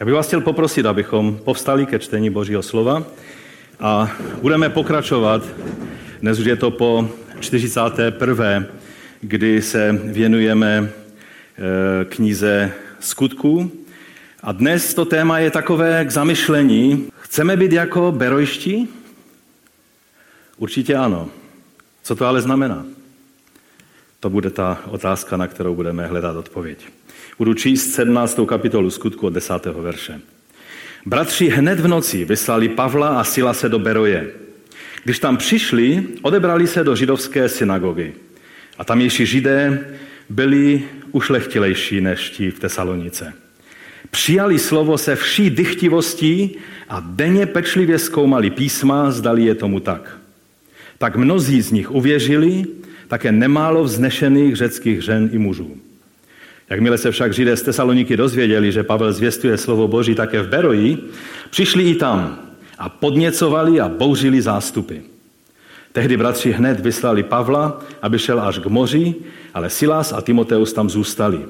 Já bych vás chtěl poprosit, abychom povstali ke čtení Božího slova a budeme pokračovat. Dnes už je to po 41. kdy se věnujeme eh, knize skutků. A dnes to téma je takové k zamyšlení. Chceme být jako berojští? Určitě ano. Co to ale znamená? To bude ta otázka, na kterou budeme hledat odpověď. Budu číst 17. kapitolu skutku od 10. verše. Bratři hned v noci vyslali Pavla a Sila se do Beroje. Když tam přišli, odebrali se do židovské synagogy. A tamější židé byli ušlechtilejší než ti v Tesalonice. Přijali slovo se vší dychtivostí a denně pečlivě zkoumali písma, zdali je tomu tak. Tak mnozí z nich uvěřili, také nemálo vznešených řeckých žen i mužů. Jakmile se však Židé z Tesaloniky dozvěděli, že Pavel zvěstuje slovo Boží také v Beroji, přišli i tam a podněcovali a bouřili zástupy. Tehdy bratři hned vyslali Pavla, aby šel až k moři, ale Silas a Timoteus tam zůstali.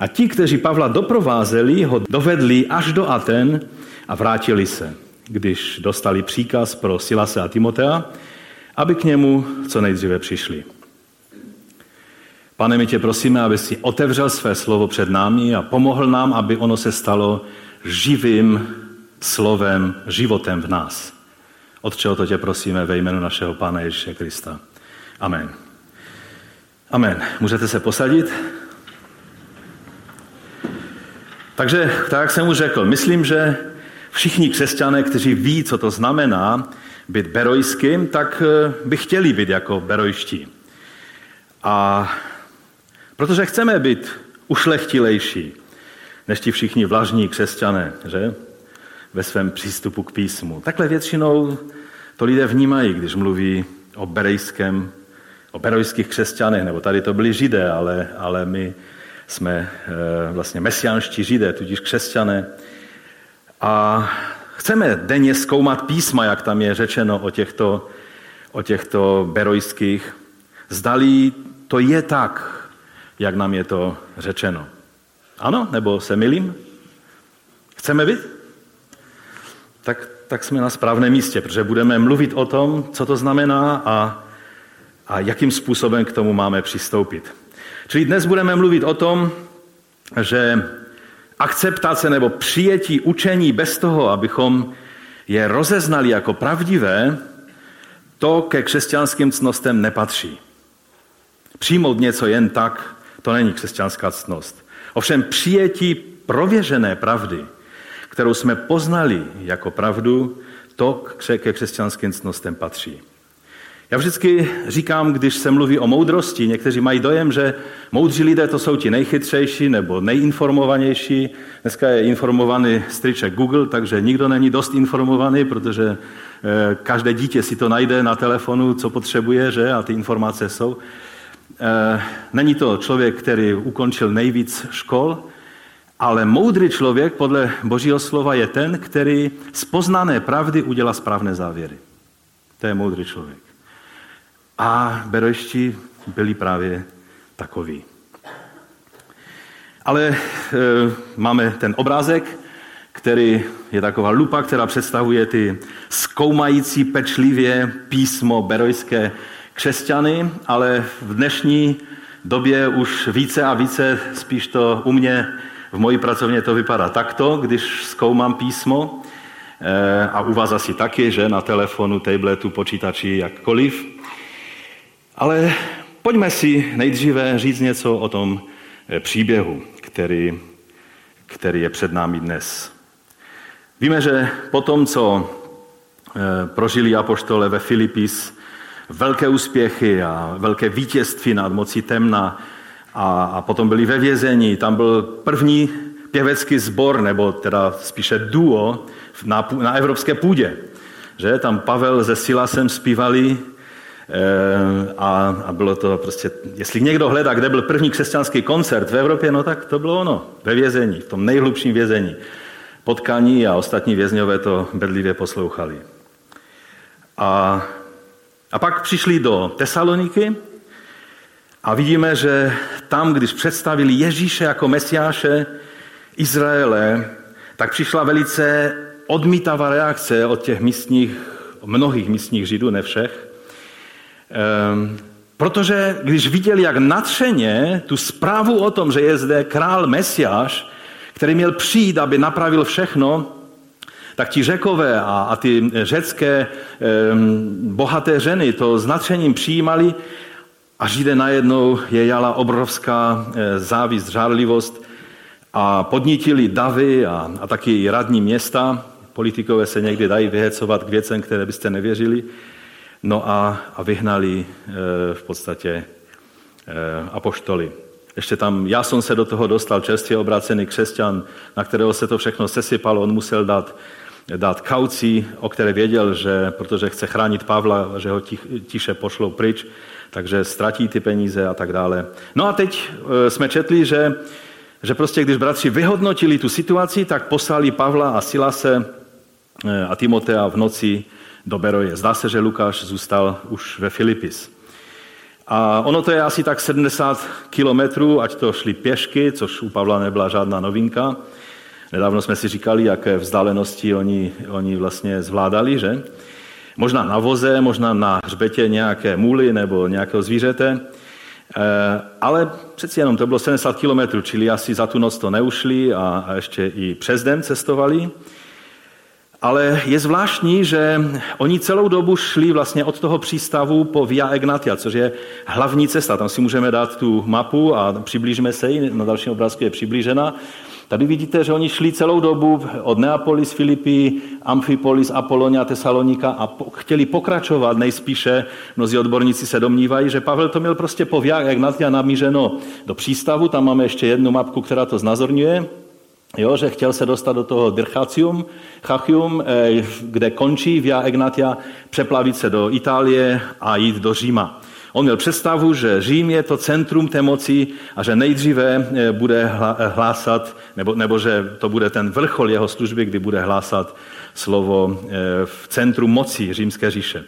A ti, kteří Pavla doprovázeli, ho dovedli až do Aten a vrátili se, když dostali příkaz pro Silase a Timotea, aby k němu co nejdříve přišli. Pane, my tě prosíme, aby si otevřel své slovo před námi a pomohl nám, aby ono se stalo živým slovem, životem v nás. Od čeho to tě prosíme ve jménu našeho Pána Ježíše Krista. Amen. Amen. Můžete se posadit? Takže, tak jak jsem už řekl, myslím, že všichni křesťané, kteří ví, co to znamená být berojským, tak eh, by chtěli být jako berojští. A protože chceme být ušlechtilejší než ti všichni vlažní křesťané, že? Ve svém přístupu k písmu. Takhle většinou to lidé vnímají, když mluví o berejském, o berojských křesťanech, nebo tady to byli židé, ale, ale my jsme e, vlastně mesiánští židé, tudíž křesťané. A chceme denně zkoumat písma, jak tam je řečeno o těchto, o těchto berojských. Zdali to je tak, jak nám je to řečeno. Ano, nebo se milím? Chceme být? Tak, tak jsme na správném místě, protože budeme mluvit o tom, co to znamená a, a jakým způsobem k tomu máme přistoupit. Čili dnes budeme mluvit o tom, že akceptace nebo přijetí učení bez toho, abychom je rozeznali jako pravdivé, to ke křesťanským cnostem nepatří. Přijmout něco jen tak to není křesťanská ctnost. Ovšem přijetí prověřené pravdy, kterou jsme poznali jako pravdu, to ke křesťanským ctnostem patří. Já vždycky říkám, když se mluví o moudrosti, někteří mají dojem, že moudří lidé to jsou ti nejchytřejší nebo nejinformovanější. Dneska je informovaný striček Google, takže nikdo není dost informovaný, protože eh, každé dítě si to najde na telefonu, co potřebuje, že? a ty informace jsou. Eh, není to člověk, který ukončil nejvíc škol, ale moudrý člověk podle Božího slova je ten, který z poznané pravdy udělá správné závěry. To je moudrý člověk. A berojští byli právě takoví. Ale e, máme ten obrázek, který je taková lupa, která představuje ty zkoumající pečlivě písmo berojské křesťany, ale v dnešní době už více a více, spíš to u mě, v mojí pracovně to vypadá takto, když zkoumám písmo, eh, a u vás asi taky, že na telefonu, tabletu, počítači, jakkoliv. Ale pojďme si nejdříve říct něco o tom eh, příběhu, který, který je před námi dnes. Víme, že po tom, co eh, prožili apoštole ve Filipis, velké úspěchy a velké vítězství nad mocí temna a, a potom byli ve vězení. Tam byl první pěvecký sbor, nebo teda spíše duo na, na evropské půdě. Že? Tam Pavel se Silasem zpívali e, a, a bylo to prostě, jestli někdo hledá, kde byl první křesťanský koncert v Evropě, no tak to bylo ono, ve vězení, v tom nejhlubším vězení. Potkaní a ostatní vězňové to bedlivě poslouchali. A a pak přišli do Tesaloniky a vidíme, že tam, když představili Ježíše jako mesiáše Izraele, tak přišla velice odmítavá reakce od těch místních, mnohých místních židů, ne všech, ehm, protože když viděli, jak natřeně tu zprávu o tom, že je zde král Mesiáš, který měl přijít, aby napravil všechno, tak ti řekové a, a ty řecké um, bohaté ženy to s natřením přijímali a Židé najednou je jala obrovská e, závist, žárlivost a podnítili davy a, a taky radní města. Politikové se někdy dají vyhecovat k věcem, které byste nevěřili. No a, a vyhnali e, v podstatě e, apoštoly. Ještě tam, já jsem se do toho dostal, čerstvě obrácený křesťan, na kterého se to všechno sesypalo, on musel dát, dát kaucí, o které věděl, že protože chce chránit Pavla, že ho tiše pošlou pryč, takže ztratí ty peníze a tak dále. No a teď e, jsme četli, že, že prostě když bratři vyhodnotili tu situaci, tak poslali Pavla a Silase e, a Timotea v noci do Beroje. Zdá se, že Lukáš zůstal už ve Filipis. A ono to je asi tak 70 kilometrů, ať to šli pěšky, což u Pavla nebyla žádná novinka. Nedávno jsme si říkali, jaké vzdálenosti oni, oni vlastně zvládali, že? Možná na voze, možná na hřbetě nějaké můly nebo nějakého zvířete. E, ale přeci jenom to bylo 70 kilometrů, čili asi za tu noc to neušli a, a ještě i přes den cestovali. Ale je zvláštní, že oni celou dobu šli vlastně od toho přístavu po Via Egnatia, což je hlavní cesta. Tam si můžeme dát tu mapu a přiblížíme se ji, na dalším obrázku je přiblížena. Tady vidíte, že oni šli celou dobu od Neapolis, Filipí, Amphipolis, Apolonia, Tesalonika a po, chtěli pokračovat nejspíše. Mnozí odborníci se domnívají, že Pavel to měl prostě po Via Egnatia namířeno do přístavu. Tam máme ještě jednu mapku, která to znazorňuje jo, že chtěl se dostat do toho Dirchacium, Chachium, eh, kde končí Via Egnatia, přeplavit se do Itálie a jít do Říma. On měl představu, že Řím je to centrum té moci a že nejdříve eh, bude hlásat, nebo, nebo že to bude ten vrchol jeho služby, kdy bude hlásat slovo eh, v centru moci římské říše.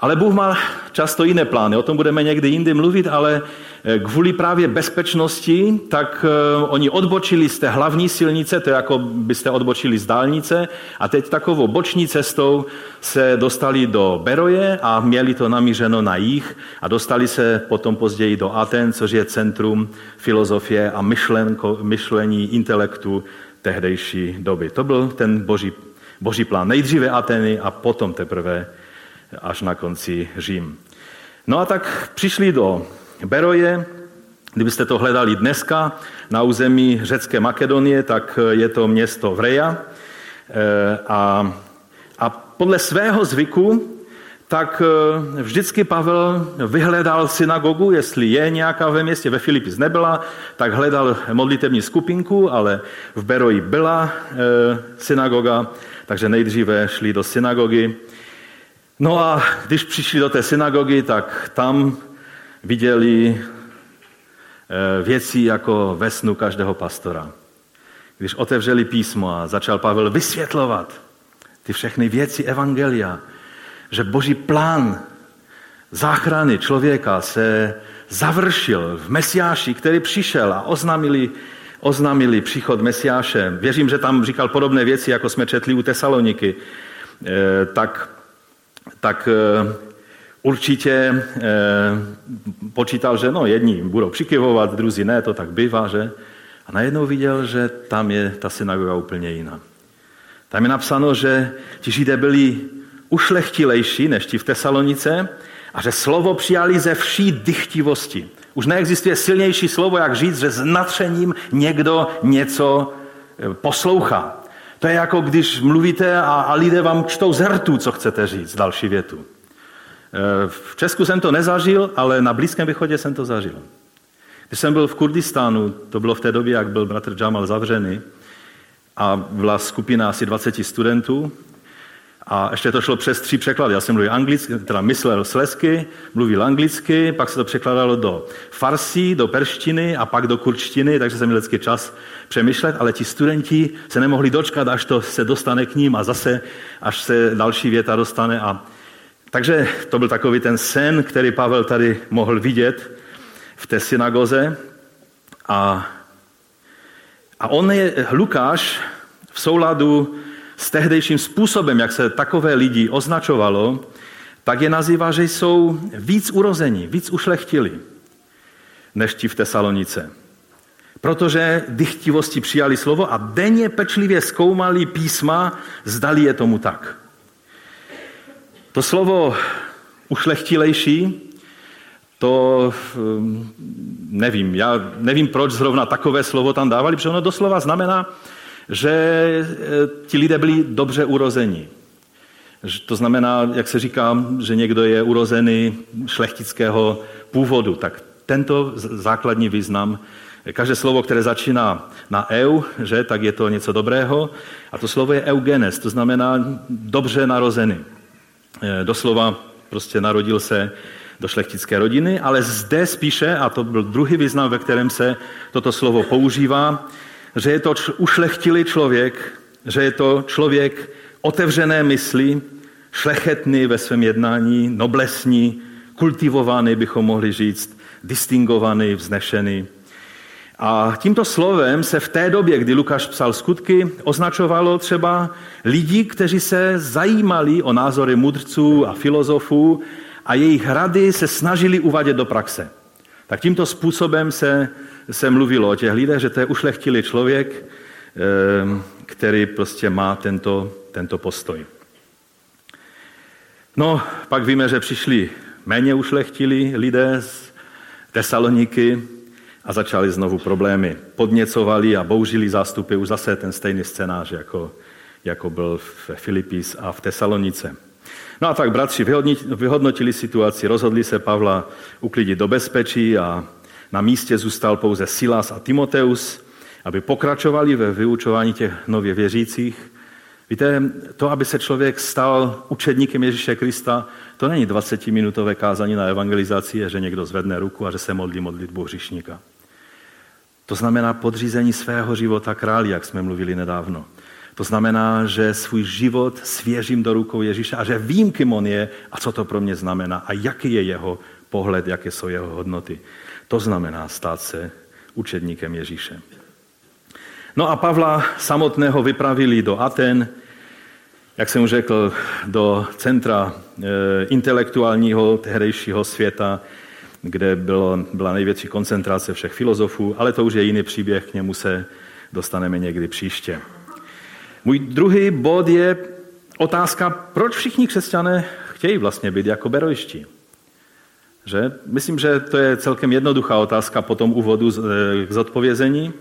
Ale Bůh má často jiné plány, o tom budeme někdy jindy mluvit, ale eh, kvůli právě bezpečnosti, tak eh, oni odbočili z té hlavní silnice, to je jako byste odbočili z dálnice, a teď takovou boční cestou se dostali do Beroje a měli to namířeno na jich a dostali se potom později do Aten, což je centrum filozofie a myšlenko, myšlení intelektu tehdejší doby. To byl ten boží, boží plán. Nejdříve Ateny a potom teprve až na konci Řím. No a tak přišli do Beroje, kdybyste to hledali dneska na území řecké Makedonie, tak je to město Vreja. E, a, a podle svého zvyku tak e, vždycky Pavel vyhledal synagogu, jestli je nějaká ve městě, ve Filipis nebyla, tak hledal modlitevní skupinku, ale v Beroji byla e, synagoga, takže nejdříve šli do synagogy No a když přišli do té synagogy, tak tam viděli eh, věci jako ve snu každého pastora. Když otevřeli písmo a začal Pavel vysvětlovat ty všechny věci Evangelia, že boží plán záchrany člověka se završil v Mesiáši, který přišel a oznámili, oznámili příchod Mesiáše. Věřím, že tam říkal podobné věci, jako jsme četli u Tesaloniky. E, tak tak eh, určitě eh, počítal, že no, jedni budou přikyvovat, druzí ne, to tak bývá, že? A najednou viděl, že tam je ta synagoga úplně jiná. Tam je napsáno, že ti židé byli ušlechtilejší než ti v Tesalonice a že slovo přijali ze vší dychtivosti. Už neexistuje silnější slovo, jak říct, že s natřením někdo něco eh, poslouchá. To je jako když mluvíte a, a lidé vám čtou z hrtu, co chcete říct, další větu. E, v Česku jsem to nezažil, ale na Blízkém východě jsem to zažil. Když jsem byl v Kurdistánu, to bylo v té době, jak byl bratr Jamal zavřený, a byla skupina asi 20 studentů, a ještě to šlo přes tři překlady. Já jsem mluvil anglicky, teda myslel slesky, mluvil anglicky, pak se to překladalo do farsí, do perštiny a pak do kurčtiny, takže jsem měl vždycky čas přemýšlet, ale ti studenti se nemohli dočkat, až to se dostane k ním a zase, až se další věta dostane. A... Takže to byl takový ten sen, který Pavel tady mohl vidět v té synagoze. A, a on je, Lukáš, v souladu s tehdejším způsobem, jak se takové lidi označovalo, tak je nazývá, že jsou víc urození, víc ušlechtili než ti v Tesalonice. Protože dychtivosti přijali slovo a denně pečlivě zkoumali písma, zdali je tomu tak. To slovo ušlechtilejší, to hm, nevím. Já nevím, proč zrovna takové slovo tam dávali, protože ono doslova znamená, že eh, ti lidé byli dobře urození. To znamená, jak se říká, že někdo je urozený šlechtického původu. Tak tento základní význam, každé slovo, které začíná na eu, že, tak je to něco dobrého. A to slovo je eugenes, to znamená dobře narozený. Eh, doslova prostě narodil se do šlechtické rodiny, ale zde spíše, a to byl druhý význam, ve kterém se toto slovo používá, že je to ušlechtilý člověk, že je to člověk otevřené mysli, šlechetný ve svém jednání, noblesní, kultivovaný, bychom mohli říct, distingovaný, vznešený. A tímto slovem se v té době, kdy Lukáš psal skutky, označovalo třeba lidi, kteří se zajímali o názory mudrců a filozofů a jejich rady se snažili uvadět do praxe. Tak tímto způsobem se, se mluvilo o těch lidech, že to je ušlechtilý člověk, eh, který prostě má tento, tento postoj. No, pak víme, že přišli méně ušlechtili lidé z Tesaloniky a začali znovu problémy. Podněcovali a bouřili zástupy už zase ten stejný scénář, jako, jako byl v Filipis a v Tesalonice. No a tak bratři vyhodnotili situaci, rozhodli se Pavla uklidit do bezpečí a na místě zůstal pouze Silas a Timoteus, aby pokračovali ve vyučování těch nově věřících. Víte, to, aby se člověk stal učedníkem Ježíše Krista, to není 20-minutové kázání na evangelizaci, že někdo zvedne ruku a že se modlí modlitbu hřišníka. To znamená podřízení svého života králi, jak jsme mluvili nedávno. To znamená, že svůj život svěřím do rukou Ježíše a že vím, kým on je a co to pro mě znamená a jaký je jeho pohled, jaké jsou jeho hodnoty. To znamená stát se učedníkem Ježíše. No a Pavla samotného vypravili do Aten, jak jsem už řekl, do centra e, intelektuálního tehdejšího světa, kde bylo, byla největší koncentrace všech filozofů, ale to už je jiný příběh, k němu se dostaneme někdy příště. Můj druhý bod je otázka, proč všichni křesťané chtějí vlastně být jako berojští. Že? Myslím, že to je celkem jednoduchá otázka po tom úvodu e, k zodpovězení.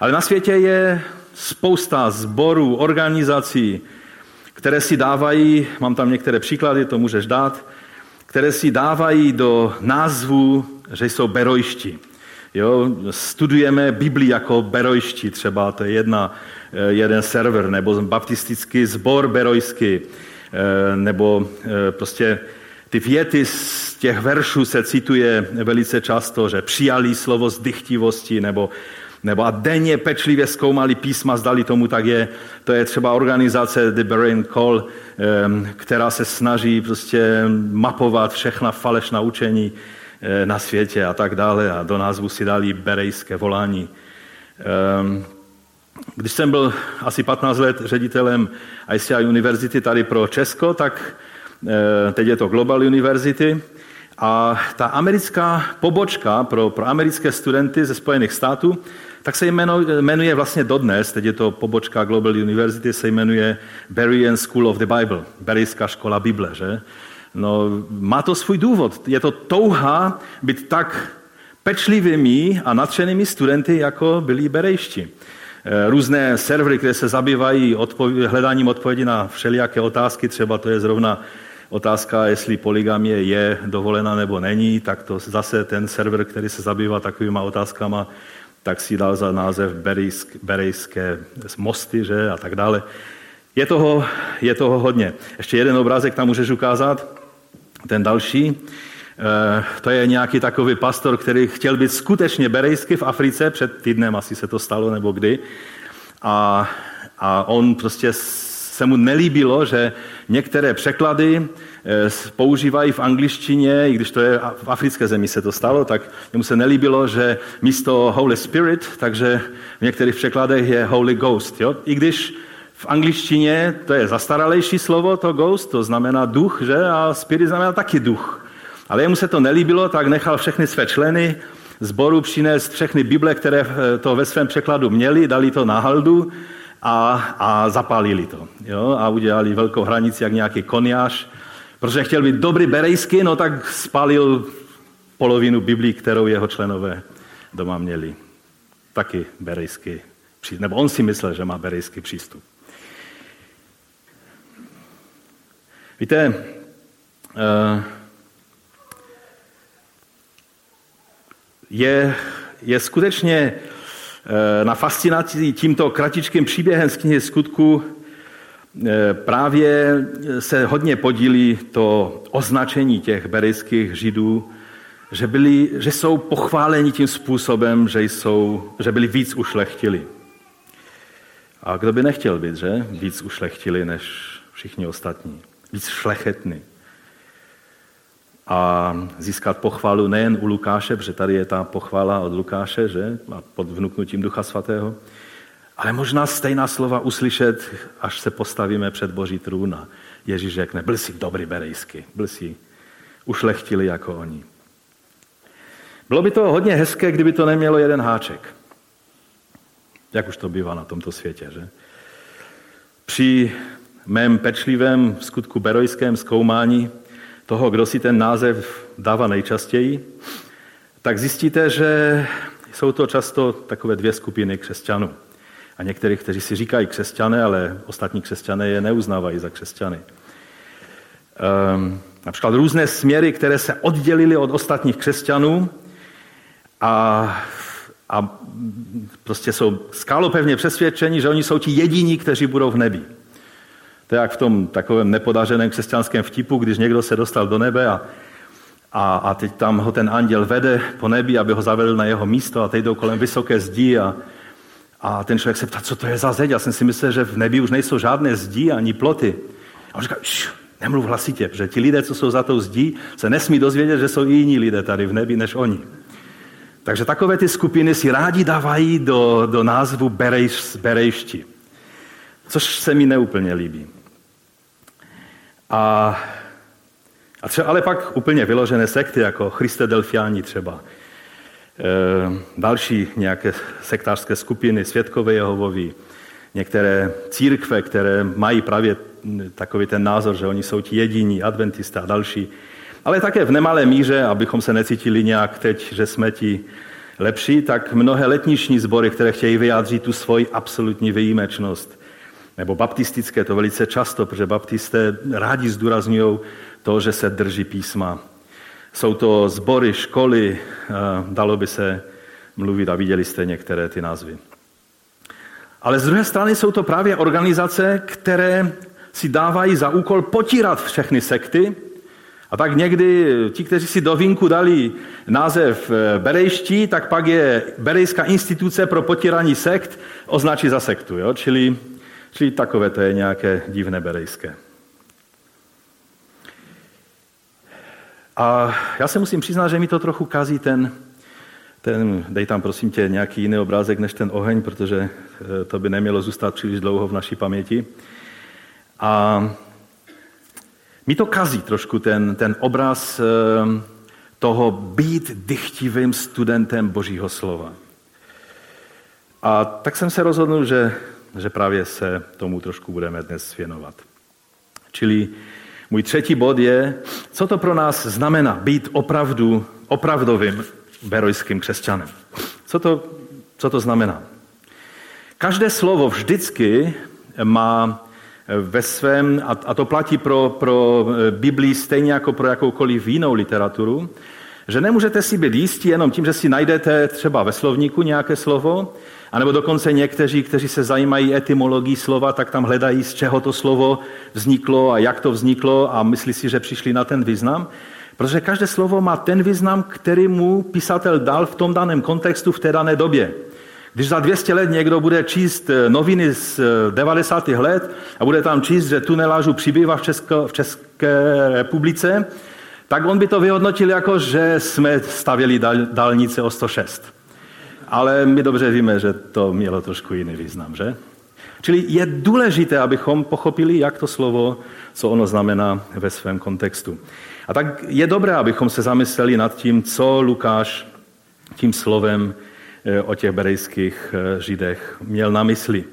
Ale na světě je spousta zborů, organizací, které si dávají, mám tam některé příklady, to můžeš dát, které si dávají do názvu, že jsou berojští. Jo, studujeme Bibli jako berojští, třeba to je jedna, eh, jeden server, nebo baptistický sbor berojský, eh, nebo eh, prostě ty věty z těch veršů se cituje velice často, že přijali slovo z dychtivosti, nebo nebo a denně pečlivě zkoumali písma, zdali tomu tak je. To je třeba organizace The Brain Call, která se snaží prostě mapovat všechna falešná učení na světě a tak dále. A do názvu si dali berejské volání. Když jsem byl asi 15 let ředitelem ICI univerzity tady pro Česko, tak eh, teď je to Global University, a ta americká pobočka pro, pro americké studenty ze Spojených států tak se jmenuje, vlastně dodnes, teď je to pobočka Global University, se jmenuje Berean School of the Bible, Berijská škola Bible, že? No, má to svůj důvod. Je to touha být tak pečlivými a natřenými studenty, jako byli berejští. Eh, různé servery, které se zabývají odpověd, hledáním odpovědi na všelijaké otázky, třeba to je zrovna otázka, jestli poligamie je dovolena nebo není, tak to zase ten server, který se zabývá takovýma otázkama, tak si dal za název Berejsk, Berejské mosty že, a tak dále. Je toho, je toho hodně. Ještě jeden obrázek tam můžeš ukázat, ten další. E, to je nějaký takový pastor, který chtěl být skutečně berejský v Africe, před týdnem asi se to stalo nebo kdy. A, a on prostě se mu nelíbilo, že některé překlady eh, používají v angličtině, i když to je v africké zemi se to stalo, tak mu se nelíbilo, že místo Holy Spirit, takže v některých překladech je Holy Ghost. Jo? I když v angličtině to je zastaralejší slovo, to ghost, to znamená duch, že? A spirit znamená taky duch. Ale jemu se to nelíbilo, tak nechal všechny své členy zboru přinést všechny Bible, které to ve svém překladu měli, dali to na haldu a, a zapálili to. Jo? A udělali velkou hranici, jak nějaký koniáš. Protože chtěl být dobrý berejský, no tak spálil polovinu Biblii, kterou jeho členové doma měli. Taky berejský přístup. Nebo on si myslel, že má berejský přístup. Víte, uh, je, je skutečně eh, na fascinaci tímto kratičkým příběhem z knihy skutku eh, právě se hodně podílí to označení těch berejských židů, že, byli, že jsou pochváleni tím způsobem, že, jsou, že byli víc ušlechtili. A kdo by nechtěl být, že? Víc ušlechtili než všichni ostatní. Víc šlechetný a získat pochvalu nejen u Lukáše, protože tady je ta pochvala od Lukáše, že? A pod vnuknutím Ducha Svatého, ale možná stejná slova uslyšet, až se postavíme před Boží trůn a Ježíš řekne, byl jsi dobrý berejsky, byl jsi ušlechtili jako oni. Bylo by to hodně hezké, kdyby to nemělo jeden háček. Jak už to bývá na tomto světě, že? Při mém pečlivém skutku berojském zkoumání toho, kdo si ten název dává nejčastěji, tak zjistíte, že jsou to často takové dvě skupiny křesťanů. A někteří, kteří si říkají křesťané, ale ostatní křesťané je neuznávají za křesťany. Um, například různé směry, které se oddělily od ostatních křesťanů a, a prostě jsou skálopevně přesvědčeni, že oni jsou ti jediní, kteří budou v nebi. To je jak v tom takovém nepodařeném křesťanském vtipu, když někdo se dostal do nebe a, a, a teď tam ho ten anděl vede po nebi, aby ho zavedl na jeho místo a teď jdou kolem vysoké zdi a, a ten člověk se ptá, co to je za zeď. Já jsem si myslel, že v nebi už nejsou žádné zdi ani ploty. A on říká, nemluv hlasitě, protože ti lidé, co jsou za tou zdí, se nesmí dozvědět, že jsou i jiní lidé tady v nebi než oni. Takže takové ty skupiny si rádi dávají do, do názvu berejš, berejšti, což se mi neúplně líbí. A, a třeba ale pak úplně vyložené sekty, jako Christe Delfiani třeba, e, další nějaké sektářské skupiny, světkové Jehovovi, některé církve, které mají právě takový ten názor, že oni jsou ti jediní, adventisté a další. Ale také v nemalé míře, abychom se necítili nějak teď, že jsme ti lepší, tak mnohé letniční sbory, které chtějí vyjádřit tu svoji absolutní výjimečnost, nebo baptistické to velice často, protože baptisté rádi zdůrazňují to, že se drží písma. Jsou to sbory, školy, dalo by se mluvit a viděli jste některé ty názvy. Ale z druhé strany jsou to právě organizace, které si dávají za úkol potírat všechny sekty. A tak někdy ti, kteří si do vínku dali název eh, Berejští, tak pak je Berejská instituce pro potírání sekt označí za sektu. Jo? Čili Čili takové to je nějaké divné berejské. A já se musím přiznat, že mi to trochu kazí ten, ten, dej tam prosím tě nějaký jiný obrázek než ten oheň, protože eh, to by nemělo zůstat příliš dlouho v naší paměti. A mi to kazí trošku ten, ten obraz eh, toho být dychtivým studentem Božího slova. A tak jsem se rozhodl, že že právě se tomu trošku budeme dnes věnovat. Čili můj třetí bod je, co to pro nás znamená být opravdu, opravdovým berojským křesťanem. Co to, co to znamená? Každé slovo vždycky má ve svém, a to platí pro, pro Biblii stejně jako pro jakoukoliv jinou literaturu, že nemůžete si být jistí jenom tím, že si najdete třeba ve slovníku nějaké slovo, a nebo dokonce někteří, kteří se zajímají etymologií slova, tak tam hledají, z čeho to slovo vzniklo a jak to vzniklo a myslí si, že přišli na ten význam. Protože každé slovo má ten význam, který mu písatel dal v tom daném kontextu v té dané době. Když za 200 let někdo bude číst eh, noviny z 90. Eh, let a bude tam číst, že tunelážů přibývá v, Česko, v České republice, tak on by to vyhodnotil jako, že jsme stavěli dal, dálnice o 106. Ale my dobře víme, že to mělo trošku jiný význam, že? Čili je důležité, abychom pochopili, jak to slovo, co ono znamená ve svém kontextu. A tak je dobré, abychom se zamysleli nad tím, co Lukáš tím slovem eh, o těch berejských eh, židech měl na mysli.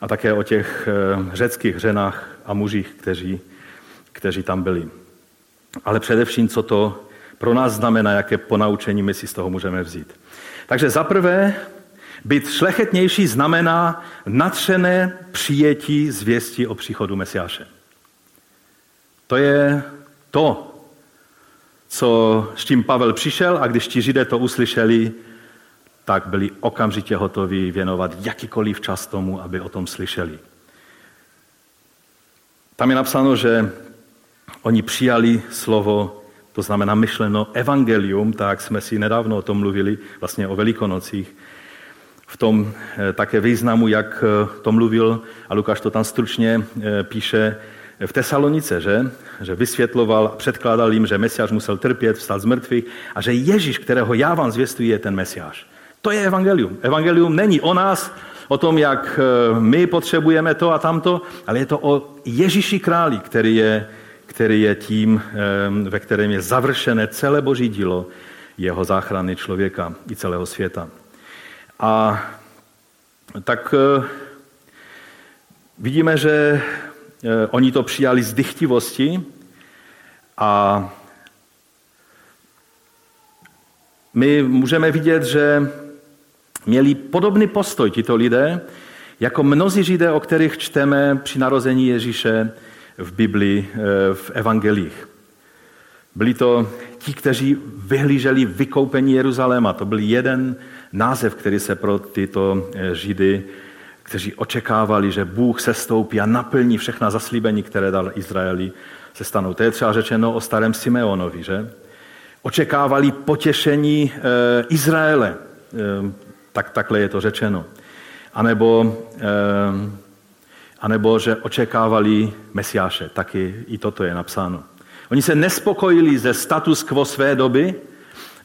A také o těch eh, řeckých ženách a mužích, kteří, kteří tam byli. Ale především, co to pro nás znamená, jaké ponaučení my si z toho můžeme vzít. Takže zaprvé, být šlechetnější znamená natřené přijetí zvěstí o příchodu Mesiáše. To je to, co, s tím Pavel přišel a když ti židé to uslyšeli, tak byli okamžitě hotoví věnovat jakýkoliv čas tomu, aby o tom slyšeli. Tam je napsáno, že oni přijali slovo, to znamená myšleno evangelium, tak jsme si nedávno o tom mluvili, vlastně o velikonocích, v tom eh, také významu, jak eh, to mluvil, a Lukáš to tam stručně eh, píše, v Tesalonice, že? že vysvětloval, předkládal jim, že Mesiáš musel trpět, vstat z mrtvých a že Ježíš, kterého já vám zvěstuji, je ten Mesiáš. To je evangelium. Evangelium není o nás, o tom, jak my potřebujeme to a tamto, ale je to o Ježíši králi, který je, který je tím, ve kterém je završené celé boží dílo jeho záchrany člověka i celého světa. A tak eh, vidíme, že Eh, oni to přijali z dychtivosti a my můžeme vidět, že měli podobný postoj tito lidé, jako mnozí židé, o kterých čteme při narození Ježíše v Biblii, eh, v evangelích. Byli to ti, kteří vyhlíželi vykoupení Jeruzaléma. To byl jeden název, který se pro tyto eh, židy kteří očekávali, že Bůh se stoupí a naplní všechna zaslíbení, které dal Izraeli, se stanou. To je třeba řečeno o starém Simeonovi, že? Očekávali potěšení e, Izraele. Tak, takhle je to řečeno. A nebo, a nebo, že očekávali Mesiáše. Taky i toto je napsáno. Oni se nespokojili ze status quo své doby,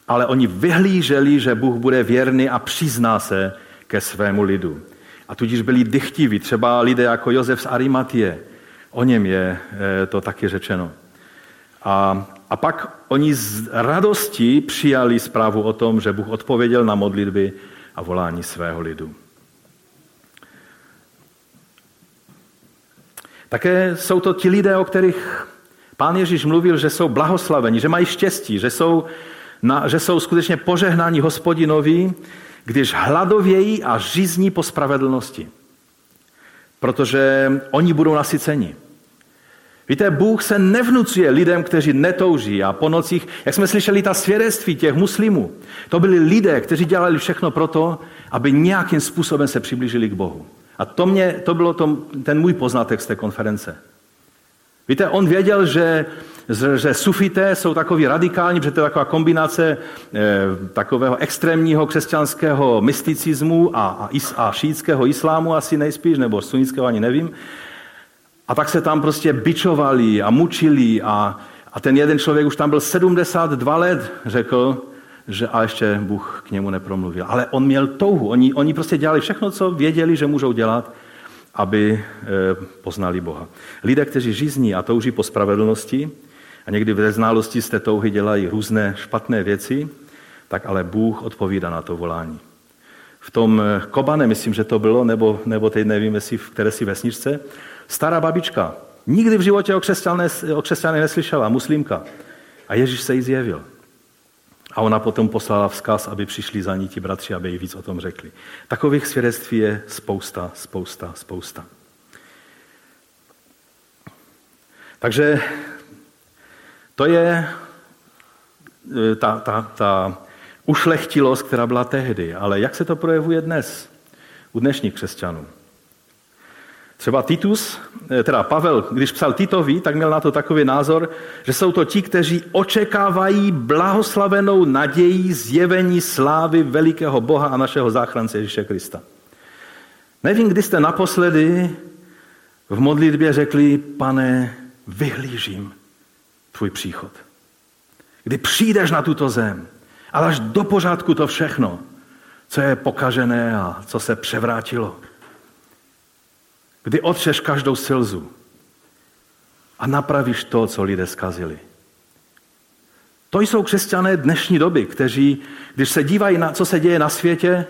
ale oni vyhlíželi, že Bůh bude věrný a přizná se ke svému lidu. A tudíž byli dychtiví, třeba lidé jako Josef z Arimatie. O něm je eh, to taky řečeno. A, a pak oni z radosti přijali zprávu o tom, že Bůh odpověděl na modlitby a volání svého lidu. Také jsou to ti lidé, o kterých pán Ježíš mluvil, že jsou blahoslaveni, že mají štěstí, že jsou, na, že jsou skutečně požehnáni hospodinovi, když hladovějí a žízní po spravedlnosti. Protože oni budou nasyceni. Víte, Bůh se nevnucuje lidem, kteří netouží a po nocích, jak jsme slyšeli ta svědectví těch muslimů, to byli lidé, kteří dělali všechno proto, aby nějakým způsobem se přiblížili k Bohu. A to, mě, to bylo to, ten můj poznatek z té konference. Víte, on věděl, že, že sufité jsou takový radikální, protože to je taková kombinace eh, takového extrémního křesťanského mysticismu a, a, a šítského islámu asi nejspíš, nebo sunnického ani nevím. A tak se tam prostě bičovali a mučili a, a ten jeden člověk už tam byl 72 let, řekl, že a ještě Bůh k němu nepromluvil. Ale on měl touhu. Oni, oni prostě dělali všechno, co věděli, že můžou dělat aby eh, poznali Boha. Lidé, kteří žízní a touží po spravedlnosti a někdy v znalosti z té touhy dělají různé špatné věci, tak ale Bůh odpovídá na to volání. V tom eh, Kobane, myslím, že to bylo, nebo, nebo teď nevím, jestli v které si vesničce, stará babička, nikdy v životě o křesťané, neslyšela, muslimka. A Ježíš se jí zjevil. A ona potom poslala vzkaz, aby přišli za ní ti bratři, aby jí víc o tom řekli. Takových svědectví je spousta, spousta, spousta. Takže to je e, ta, ta, ta ušlechtilost, která byla tehdy. Ale jak se to projevuje dnes, u dnešních křesťanů? Třeba Titus, eh, teda Pavel, když psal Titovi, tak měl na to takový názor, že jsou to ti, kteří očekávají blahoslavenou naději zjevení slávy velikého Boha a našeho záchrance Ježíše Krista. Nevím, kdy jste naposledy v modlitbě řekli, pane, vyhlížím tvůj příchod. Kdy přijdeš na tuto zem a dáš do pořádku to všechno, co je pokažené a co se převrátilo kdy otřeš každou slzu a napravíš to, co lidé zkazili. To jsou křesťané dnešní doby, kteří, když se dívají na, co se děje na světě,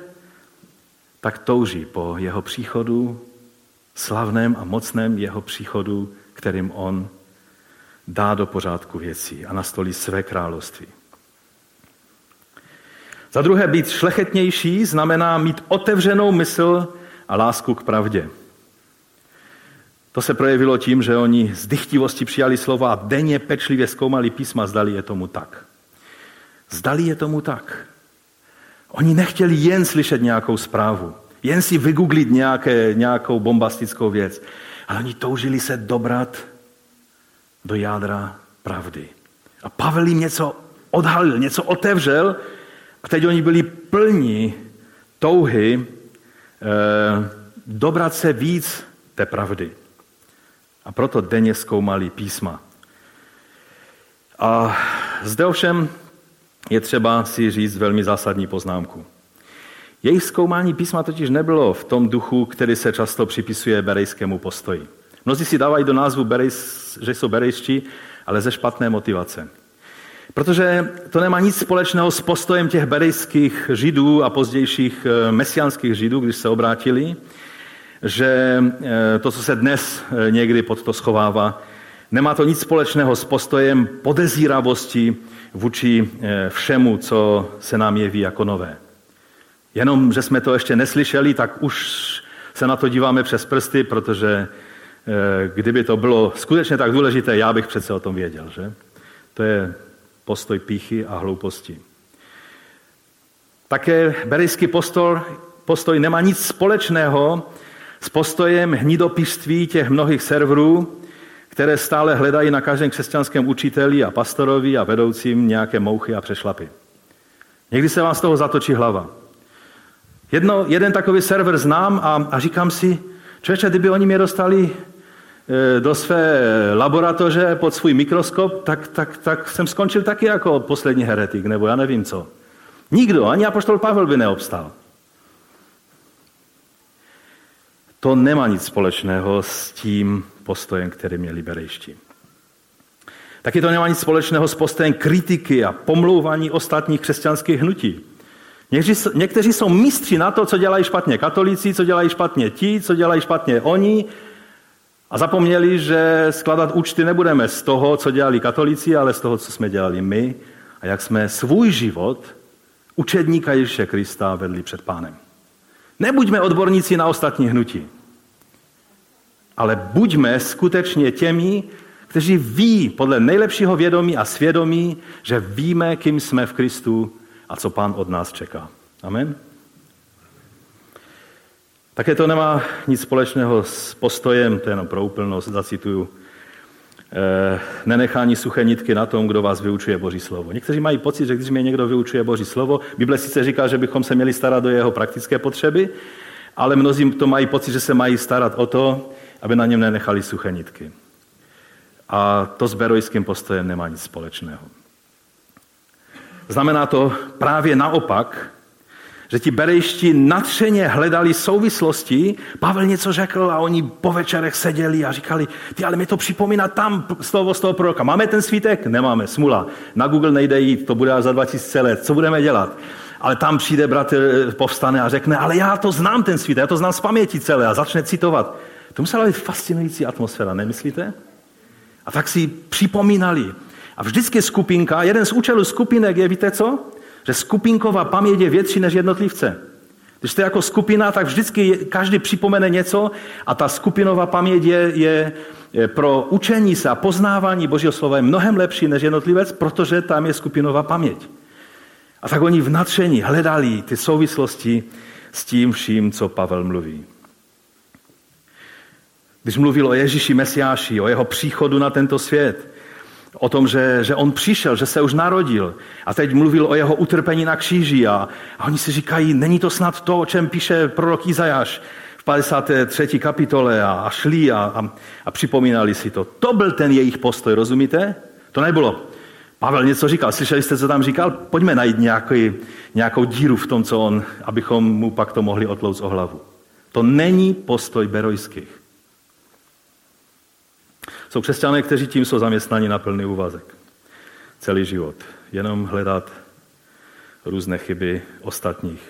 tak touží po jeho příchodu, slavném a mocném jeho příchodu, kterým on dá do pořádku věcí a nastolí své království. Za druhé, být šlechetnější znamená mít otevřenou mysl a lásku k pravdě. To se projevilo tím, že oni z dychtivosti přijali slova a denně pečlivě zkoumali písma, zdali je tomu tak. Zdali je tomu tak. Oni nechtěli jen slyšet nějakou zprávu, jen si vygooglit nějaké, nějakou bombastickou věc, ale oni toužili se dobrat do jádra pravdy. A Pavel jim něco odhalil, něco otevřel a teď oni byli plní touhy eh, dobrat se víc té pravdy. A proto denně zkoumali písma. A zde ovšem je třeba si říct velmi zásadní poznámku. Jejich zkoumání písma totiž nebylo v tom duchu, který se často připisuje berejskému postoji. Mnozí si dávají do názvu, berejs, že jsou berejští, ale ze špatné motivace. Protože to nemá nic společného s postojem těch berejských židů a pozdějších eh, mesiánských židů, když se obrátili, že eh, to, co se dnes eh, někdy pod to schovává, nemá to nic společného s postojem podezíravosti vůči eh, všemu, co se nám jeví jako nové. Jenom, že jsme to ještě neslyšeli, tak už se na to díváme přes prsty, protože kdyby to bylo skutečně tak důležité, já bych přece o tom věděl. Že? To je postoj píchy a hlouposti. Také berijský postoj, postoj nemá nic společného s postojem hnidopištví těch mnohých serverů, které stále hledají na každém křesťanském učiteli a pastorovi a vedoucím nějaké mouchy a přešlapy. Někdy se vám z toho zatočí hlava. Jedno, jeden takový server znám a, a říkám si, člověče, kdyby oni mě dostali e, do své laboratoře pod svůj mikroskop, tak, tak, tak jsem skončil taky jako poslední heretik, nebo já nevím co. Nikdo, ani apoštol Pavel by neobstal. To nemá nic společného s tím postojem, který měli berejští. Taky to nemá nic společného s postojem kritiky a pomlouvání ostatních křesťanských hnutí. Někteří, někteří jsou mistři na to, co dělají špatně katolíci, co dělají špatně ti, co dělají špatně oni. A zapomněli, že skladat účty nebudeme z toho, co dělali katolíci, ale z toho, co jsme dělali my a jak jsme svůj život učedníka Ježíše Krista vedli před pánem. Nebuďme odborníci na ostatní hnutí, ale buďme skutečně těmi, kteří ví podle nejlepšího vědomí a svědomí, že víme, kým jsme v Kristu a co Pán od nás čeká. Amen. Také to nemá nic společného s postojem, to je jenom pro úplnost, zacituju, nenechání suché nitky na tom, kdo vás vyučuje Boží slovo. Někteří mají pocit, že když mě někdo vyučuje Boží slovo, Bible sice říká, že bychom se měli starat do jeho praktické potřeby, ale mnozí to mají pocit, že se mají starat o to, aby na něm nenechali suché nitky. A to s berojským postojem nemá nic společného. Znamená to právě naopak, že ti berejští natřeně hledali souvislosti. Pavel něco řekl a oni po večerech seděli a říkali, ty, ale mi to připomíná tam slovo z toho proroka. Máme ten svítek? Nemáme, smula. Na Google nejde jít, to bude za 2000 let. Co budeme dělat? Ale tam přijde bratr, povstane a řekne, ale já to znám ten svítek, já to znám z paměti celé a začne citovat. To musela být fascinující atmosféra, nemyslíte? A tak si připomínali. A vždycky skupinka, jeden z účelů skupinek je, víte co? Že skupinková paměť je větší než jednotlivce. Když jste jako skupina, tak vždycky každý připomene něco a ta skupinová paměť je, je, pro učení se a poznávání Božího slova je mnohem lepší než jednotlivec, protože tam je skupinová paměť. A tak oni v natření hledali ty souvislosti s tím vším, co Pavel mluví. Když mluvil o Ježíši Mesiáši, o jeho příchodu na tento svět, o tom, že, že on přišel, že se už narodil a teď mluvil o jeho utrpení na kříži a, a oni si říkají, není to snad to, o čem píše prorok Izajáš v 53. kapitole a, a šli a, a, a připomínali si to. To byl ten jejich postoj, rozumíte? To nebylo. Pavel něco říkal, slyšeli jste, co tam říkal? Pojďme najít nějaký, nějakou díru v tom, co on, abychom mu pak to mohli otlouct o hlavu. To není postoj berojských. Jsou křesťané, kteří tím jsou zaměstnaní na plný úvazek. Celý život. Jenom hledat různé chyby ostatních.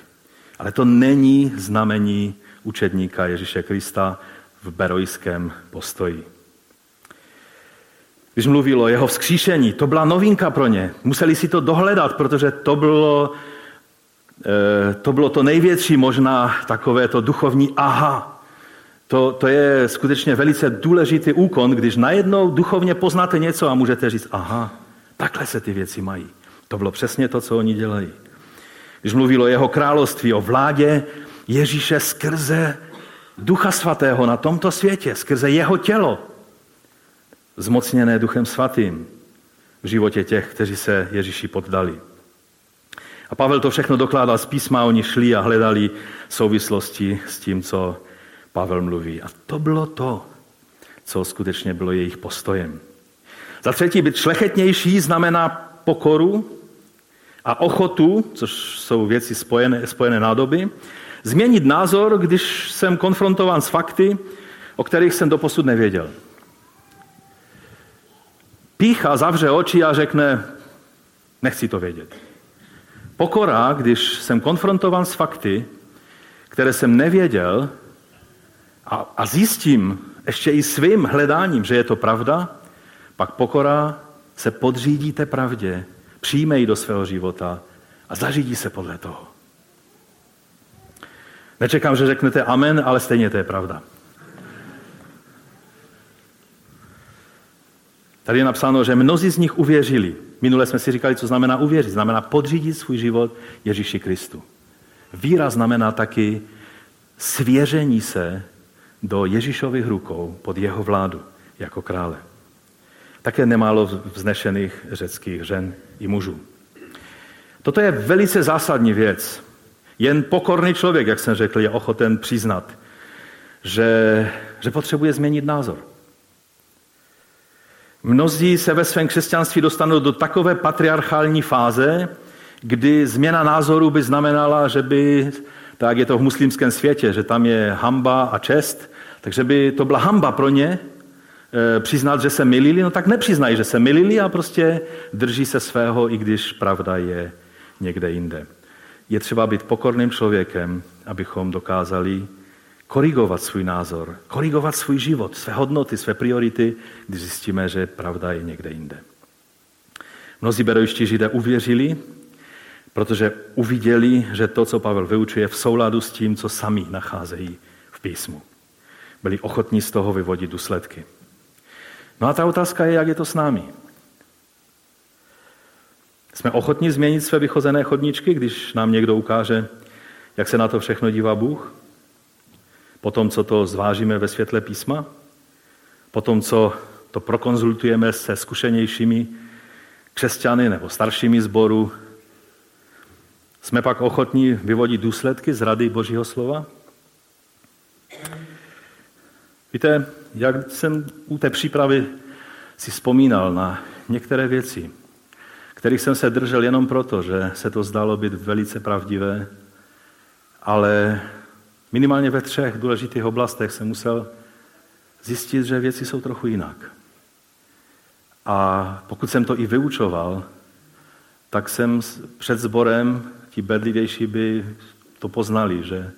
Ale to není znamení učedníka Ježíše Krista v berojském postoji. Když mluvil o jeho vzkříšení, to byla novinka pro ně. Museli si to dohledat, protože to bylo eh, to, bylo to největší možná takové to duchovní aha. To, to je skutečně velice důležitý úkon, když najednou duchovně poznáte něco a můžete říct, aha, takhle se ty věci mají. To bylo přesně to, co oni dělají. Když mluvilo o jeho království, o vládě Ježíše skrze Ducha Svatého na tomto světě, skrze jeho tělo, zmocněné Duchem Svatým v životě těch, kteří se Ježíši poddali. A Pavel to všechno dokládal z písma, oni šli a hledali souvislosti s tím, co Pavel mluví. A to bylo to, co skutečně bylo jejich postojem. Za třetí, být šlechetnější znamená pokoru a ochotu, což jsou věci spojené, spojené nádoby, změnit názor, když jsem konfrontován s fakty, o kterých jsem doposud nevěděl. Pícha zavře oči a řekne, nechci to vědět. Pokora, když jsem konfrontován s fakty, které jsem nevěděl, a, a zjistím ještě i svým hledáním, že je to pravda, pak pokora se podřídí té pravdě, přijme ji do svého života a zařídí se podle toho. Nečekám, že řeknete amen, ale stejně to je pravda. Tady je napsáno, že mnozí z nich uvěřili. Minule jsme si říkali, co znamená uvěřit. Znamená podřídit svůj život Ježíši Kristu. Víra znamená taky svěření se do Ježíšových rukou pod jeho vládu jako krále. Také nemálo vznešených řeckých žen i mužů. Toto je velice zásadní věc. Jen pokorný člověk, jak jsem řekl, je ochoten přiznat, že, že potřebuje změnit názor. Mnozí se ve svém křesťanství dostanou do takové patriarchální fáze, kdy změna názoru by znamenala, že by, tak je to v muslimském světě, že tam je hamba a čest, takže by to byla hamba pro ně e, přiznat, že se milili, no tak nepřiznají, že se milili a prostě drží se svého, i když pravda je někde jinde. Je třeba být pokorným člověkem, abychom dokázali korigovat svůj názor, korigovat svůj život, své hodnoty, své priority, když zjistíme, že pravda je někde jinde. Mnozí berojští židé uvěřili, protože uviděli, že to, co Pavel vyučuje, v souladu s tím, co sami nacházejí v písmu. Byli ochotní z toho vyvodit důsledky. No a ta otázka je, jak je to s námi. Jsme ochotní změnit své vychozené chodničky, když nám někdo ukáže, jak se na to všechno dívá Bůh? Potom, co to zvážíme ve světle písma? Potom, co to prokonzultujeme se zkušenějšími křesťany nebo staršími zboru, jsme pak ochotní vyvodit důsledky z rady Božího slova? Víte, jak jsem u té přípravy si vzpomínal na některé věci, kterých jsem se držel jenom proto, že se to zdalo být velice pravdivé, ale minimálně ve třech důležitých oblastech jsem musel zjistit, že věci jsou trochu jinak. A pokud jsem to i vyučoval, tak jsem před sborem, ti bedlivější by to poznali, že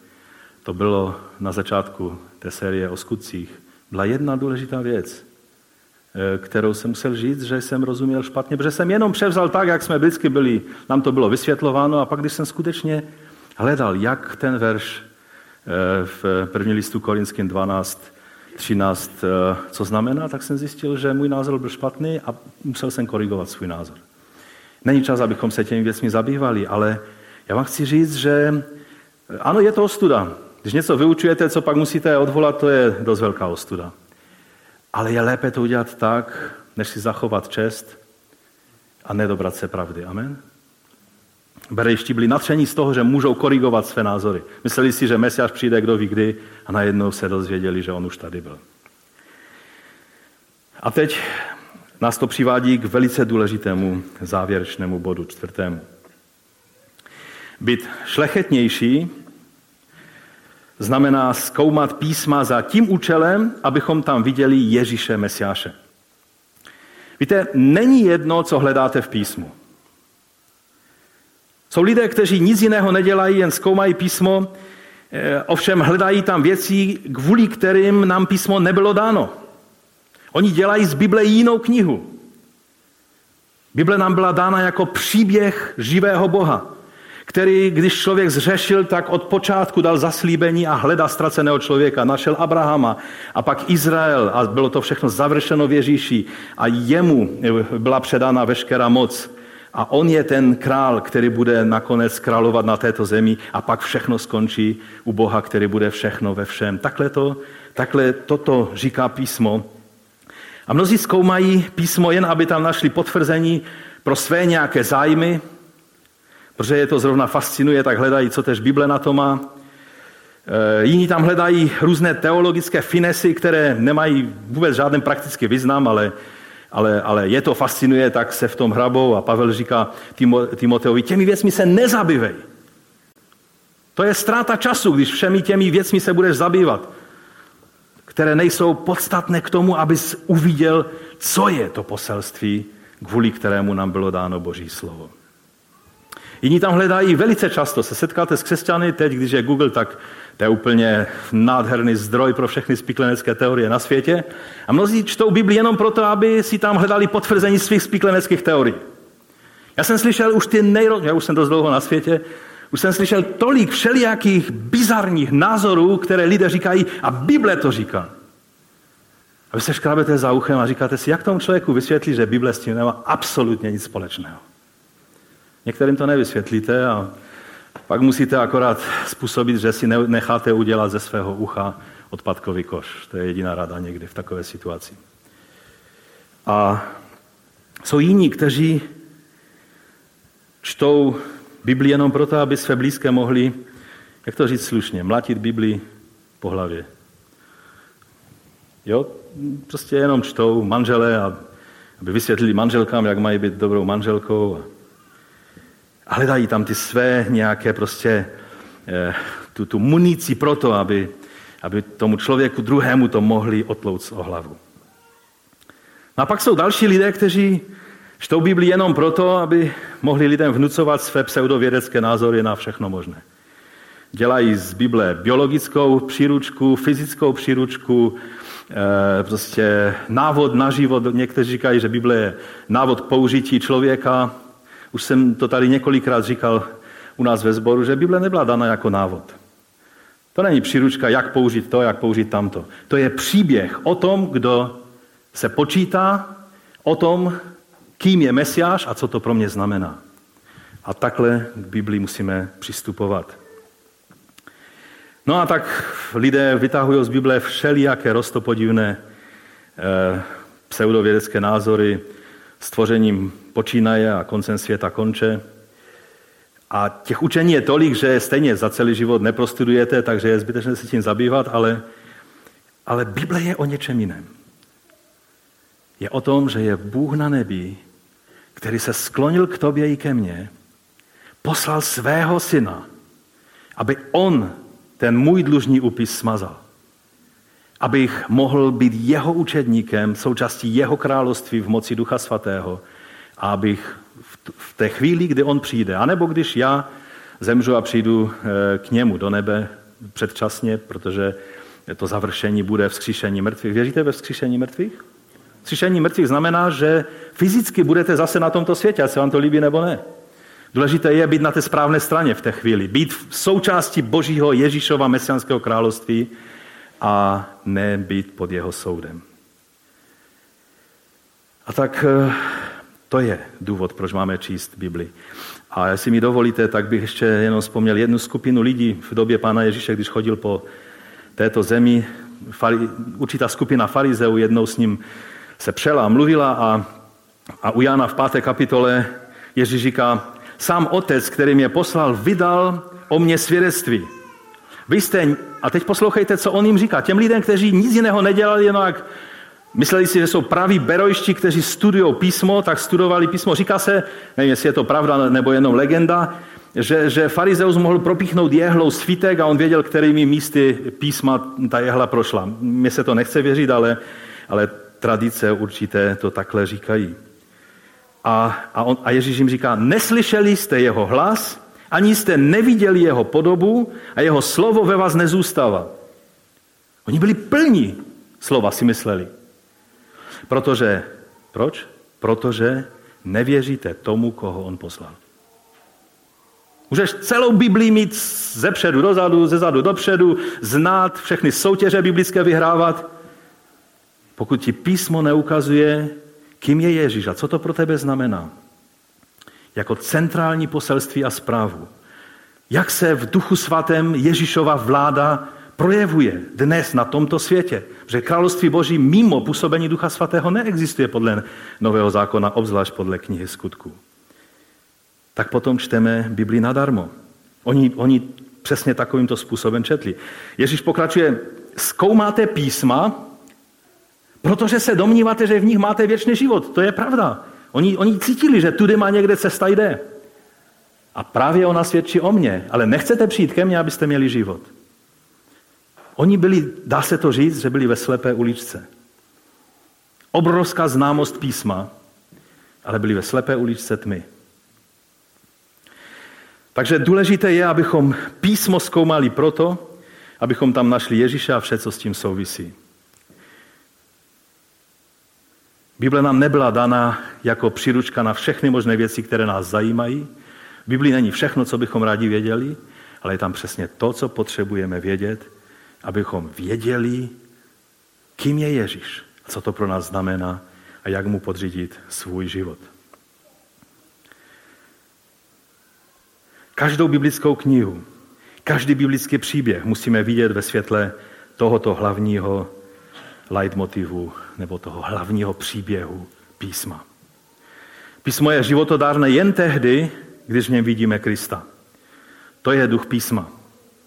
to bylo na začátku té série o skutcích. Byla jedna důležitá věc, eh, kterou jsem musel říct, že jsem rozuměl špatně, protože jsem jenom převzal tak, jak jsme vždycky byli, nám to bylo vysvětlováno a pak, když jsem skutečně hledal, jak ten verš eh, v první listu Korinským 12, 13, eh, co znamená, tak jsem zjistil, že můj názor byl špatný a musel jsem korigovat svůj názor. Není čas, abychom se těmi věcmi zabývali, ale já vám chci říct, že ano, je to ostuda. Když něco vyučujete, co pak musíte odvolat, to je dost velká ostuda. ale je lépe to udělat tak, než si zachovat čest a nedobrat se pravdy. Amen? Berejští byli natření z toho, že můžou korigovat své názory. Mysleli si, že Mesiáš přijde kdo ví kdy a najednou se dozvěděli, že on už tady byl. A teď nás to přivádí k velice důležitému závěrečnému bodu, čtvrtému. Být šlechetnější znamená zkoumat písma za tím účelem, abychom tam viděli Ježíše Mesiáše. Víte, není jedno, co hledáte v písmu. Jsou lidé, kteří nic jiného nedělají, jen zkoumají písmo, eh, ovšem hledají tam věci, kvůli kterým nám písmo nebylo dáno. Oni dělají z Bible jinou knihu. Bible nám byla dána jako příběh živého Boha, který, když člověk zřešil, tak od počátku dal zaslíbení a hledá ztraceného člověka. Našel Abrahama a pak Izrael a bylo to všechno završeno v Ježíši a jemu byla předána veškerá moc. A on je ten král, který bude nakonec královat na této zemi a pak všechno skončí u Boha, který bude všechno ve všem. Takhle, to, takhle toto říká písmo. A mnozí zkoumají písmo jen, aby tam našli potvrzení pro své nějaké zájmy, protože je to zrovna fascinuje, tak hledají, co tež Bible na to má. E, jiní tam hledají různé teologické finesy, které nemají vůbec žádný praktický význam, ale ale, ale je to fascinuje, tak se v tom hrabou a Pavel říká Timoteovi, těmi věcmi se nezabývej. To je ztráta času, když všemi těmi věcmi se budeš zabývat, které nejsou podstatné k tomu, abys uviděl, co je to poselství, kvůli kterému nám bylo dáno Boží slovo. Jiní tam hledají velice často, se setkáte s křesťany, teď, když je Google, tak to je úplně nádherný zdroj pro všechny spiklenecké teorie na světě. A mnozí čtou Bibli jenom proto, aby si tam hledali potvrzení svých spikleneckých teorií. Já jsem slyšel už ty nejro... Já už jsem dost dlouho na světě, už jsem slyšel tolik všelijakých bizarních názorů, které lidé říkají a Bible to říká. A vy se škrábete za uchem a říkáte si, jak tomu člověku vysvětlí, že Bible s tím nemá absolutně nic společného. Některým to nevysvětlíte a pak musíte akorát způsobit, že si necháte udělat ze svého ucha odpadkový koš. To je jediná rada někdy v takové situaci. A jsou jiní, kteří čtou Bibli jenom proto, aby své blízké mohli, jak to říct slušně, mlátit Bibli po hlavě. Jo, prostě jenom čtou manžele, aby vysvětlili manželkám, jak mají být dobrou manželkou. A hledají tam ty své nějaké prostě eh, tu, tu munici pro to, aby, aby tomu člověku druhému to mohli otlouct o hlavu. No a pak jsou další lidé, kteří čtou Bibli jenom proto, aby mohli lidem vnucovat své pseudovědecké názory na všechno možné. Dělají z Bible biologickou příručku, fyzickou příručku, eh, prostě návod na život. Někteří říkají, že Bible je návod použití člověka, už jsem to tady několikrát říkal u nás ve sboru, že Bible nebyla dána jako návod. To není příručka, jak použít to, jak použít tamto. To je příběh o tom, kdo se počítá, o tom, kým je Mesiáš a co to pro mě znamená. A takhle k Biblii musíme přistupovat. No a tak lidé vytahují z Bible všelijaké rostopodivné eh, pseudovědecké názory, stvořením počínaje a koncem světa konče. A těch učení je tolik, že stejně za celý život neprostudujete, takže je zbytečné se tím zabývat, ale, ale Bible je o něčem jiném. Je o tom, že je Bůh na nebi, který se sklonil k tobě i ke mně, poslal svého syna, aby on ten můj dlužní úpis smazal abych mohl být jeho učedníkem, součástí jeho království v moci Ducha Svatého a abych v té chvíli, kdy on přijde, anebo když já zemřu a přijdu eh, k němu do nebe předčasně, protože to završení bude vzkříšení mrtvých. Věříte ve vzkříšení mrtvých? Vzkříšení mrtvých znamená, že fyzicky budete zase na tomto světě, ať se vám to líbí nebo ne. Důležité je být na té správné straně v té chvíli, být součástí Božího Ježíšova mesianského království a ne být pod jeho soudem. A tak eh, to je důvod, proč máme číst Bibli. A jestli mi dovolíte, tak bych ještě jenom vzpomněl jednu skupinu lidí v době Pána Ježíše, když chodil po této zemi. určitá skupina farizeů jednou s ním se přela mluvila a, a u Jana v páté kapitole Ježíš říká, sám otec, který mě poslal, vydal o mě svědectví. Vy jste, a teď poslouchejte, co on jim říká, těm lidem, kteří nic jiného nedělali, jenom jak mysleli si, že jsou praví berojští, kteří studují písmo, tak studovali písmo. Říká se, nevím, jestli je to pravda nebo jenom legenda, že, že farizeus mohl propíchnout jehlou svítek a on věděl, kterými místy písma ta jehla prošla. Mně se to nechce věřit, ale, ale tradice určité to takhle říkají. A, a, on, a Ježíš jim říká, neslyšeli jste jeho hlas, ani jste neviděli jeho podobu a jeho slovo ve vás nezůstává. Oni byli plní slova, si mysleli. Protože, proč? Protože nevěříte tomu, koho on poslal. Můžeš celou Biblii mít ze předu dozadu, ze zadu dopředu, znát všechny soutěže biblické vyhrávat. Pokud ti písmo neukazuje, kým je Ježíš a co to pro tebe znamená, jako centrální poselství a zprávu, jak se v duchu svatém Ježíšova vláda projevuje dnes na tomto světě. Že království Boží mimo působení Ducha Svatého neexistuje podle Nového zákona, obzvlášť podle knihy skutků tak potom čteme Bibli nadarmo. Oni, oni přesně takovýmto způsobem četli. Ježíš pokračuje, zkoumáte písma, protože se domníváte, že v nich máte věčný život. To je pravda. Oni, oni cítili, že tudy má někde cesta jde. A právě ona svědčí o mně, ale nechcete přijít ke mně, abyste měli život. Oni byli, dá se to říct, že byli ve slepé uličce. Obrovská známost písma, ale byli ve slepé uličce tmy. Takže důležité je, abychom písmo zkoumali proto, abychom tam našli Ježíše a vše, co s tím souvisí. Bible nám nebyla dána jako příručka na všechny možné věci, které nás zajímají. V Biblii není všechno, co bychom rádi věděli, ale je tam přesně to, co potřebujeme vědět, abychom věděli, kým je Ježíš, co to pro nás znamená a jak mu podřídit svůj život. Každou biblickou knihu, každý biblický příběh musíme vidět ve světle tohoto hlavního leitmotivu nebo toho hlavního příběhu písma. Písmo je životodárné jen tehdy, když v něm vidíme Krista. To je duch písma.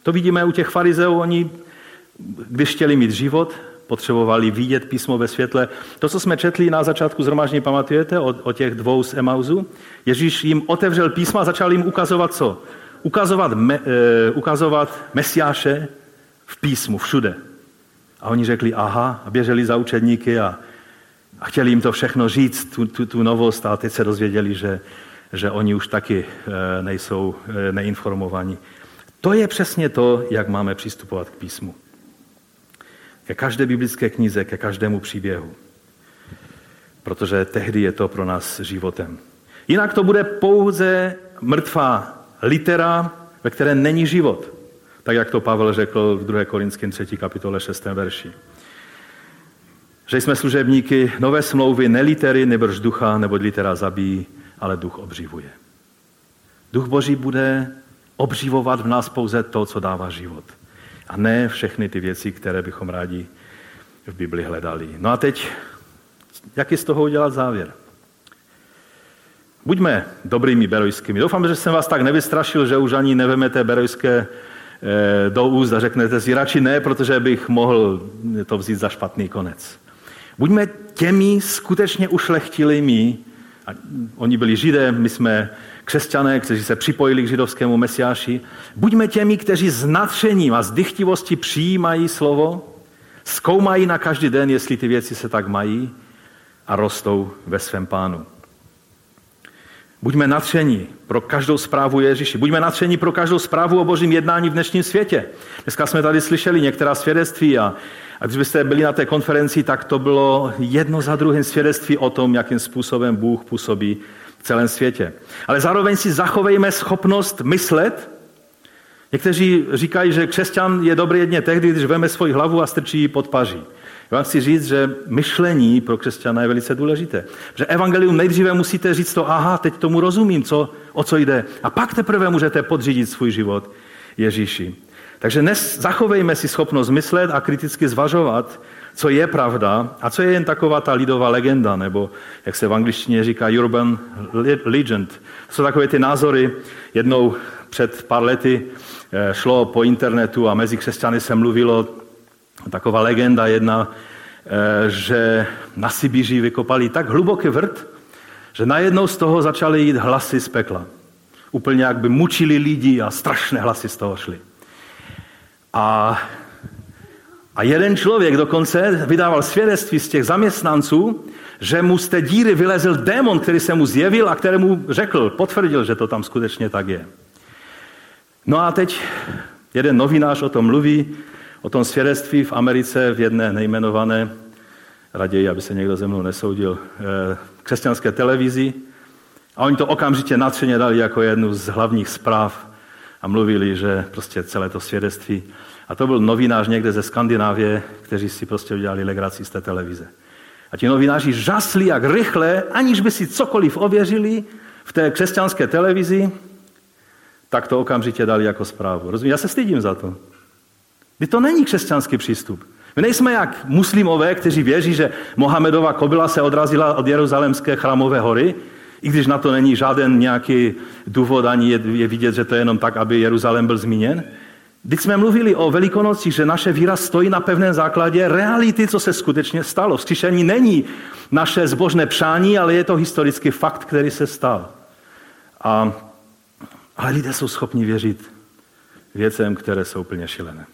To vidíme u těch farizeů, oni, když chtěli mít život, potřebovali vidět písmo ve světle. To, co jsme četli na začátku zhromaždění, pamatujete o, o těch dvou z Emauzu? Ježíš jim otevřel písma a začal jim ukazovat co? Ukazovat, me, e, ukazovat Mesiáše v písmu, všude. A oni řekli aha a běželi za učedníky a, a chtěli jim to všechno říct, tu, tu, tu novost a teď se dozvěděli, že, že oni už taky e, nejsou e, neinformovaní. To je přesně to, jak máme přistupovat k písmu ke každé biblické knize, ke každému příběhu. Protože tehdy je to pro nás životem. Jinak to bude pouze mrtvá litera, ve které není život. Tak, jak to Pavel řekl v 2. Korinském 3. kapitole 6. verši. Že jsme služebníky nové smlouvy, ne litery, nebož ducha, nebo litera zabíjí, ale duch obživuje. Duch Boží bude obživovat v nás pouze to, co dává život. A ne všechny ty věci, které bychom rádi v Bibli hledali. No a teď, jaký z toho udělat závěr? Buďme dobrými berojskými. Doufám, že jsem vás tak nevystrašil, že už ani nevemete berojské do úst a řeknete si radši ne, protože bych mohl to vzít za špatný konec. Buďme těmi skutečně ušlechtilými, a oni byli židé, my jsme křesťané, kteří se připojili k židovskému mesiáši. Buďme těmi, kteří s nadšením a s dychtivostí přijímají slovo, zkoumají na každý den, jestli ty věci se tak mají a rostou ve svém pánu. Buďme nadšení pro každou zprávu Ježíši. Buďme nadšení pro každou zprávu o božím jednání v dnešním světě. Dneska jsme tady slyšeli některá svědectví a, a když byste byli na té konferenci, tak to bylo jedno za druhým svědectví o tom, jakým způsobem Bůh působí celém světě. Ale zároveň si zachovejme schopnost myslet. Někteří říkají, že křesťan je dobrý jedně tehdy, když veme svoji hlavu a strčí ji pod paří. Já vám chci říct, že myšlení pro křesťana je velice důležité. Že evangelium nejdříve musíte říct to, aha, teď tomu rozumím, co, o co jde. A pak teprve můžete podřídit svůj život Ježíši. Takže dnes zachovejme si schopnost myslet a kriticky zvažovat, co je pravda a co je jen taková ta lidová legenda, nebo jak se v angličtině říká urban legend. To jsou takové ty názory. Jednou před pár lety eh, šlo po internetu a mezi křesťany se mluvilo taková legenda jedna, eh, že na Sibiři vykopali tak hluboký vrt, že najednou z toho začaly jít hlasy z pekla. Úplně jak by mučili lidi a strašné hlasy z toho šly. A, a jeden člověk dokonce vydával svědectví z těch zaměstnanců, že mu z té díry vylezl démon, který se mu zjevil a kterému řekl, potvrdil, že to tam skutečně tak je. No a teď jeden novinář o tom mluví, o tom svědectví v Americe v jedné nejmenované, raději, aby se někdo ze mnou nesoudil, eh, křesťanské televizi. A oni to okamžitě natřeně dali jako jednu z hlavních zpráv a mluvili, že prostě celé to svědectví. A to byl novinář někde ze Skandinávie, kteří si prostě udělali legraci z té televize. A ti novináři žasli jak rychle, aniž by si cokoliv ověřili v té křesťanské televizi, tak to okamžitě dali jako zprávu. Rozumím? Já se stydím za to. Kdy to není křesťanský přístup. My nejsme jak muslimové, kteří věří, že Mohamedova kobila se odrazila od Jeruzalémské chrámové hory, i když na to není žádný nějaký důvod, ani je, je vidět, že to je jenom tak, aby Jeruzalém byl zmíněn. Když jsme mluvili o Velikonoci, že naše víra stojí na pevném základě reality, co se skutečně stalo. Vzkříšení není naše zbožné přání, ale je to historický fakt, který se stal. A, ale lidé jsou schopni věřit věcem, které jsou úplně šilené.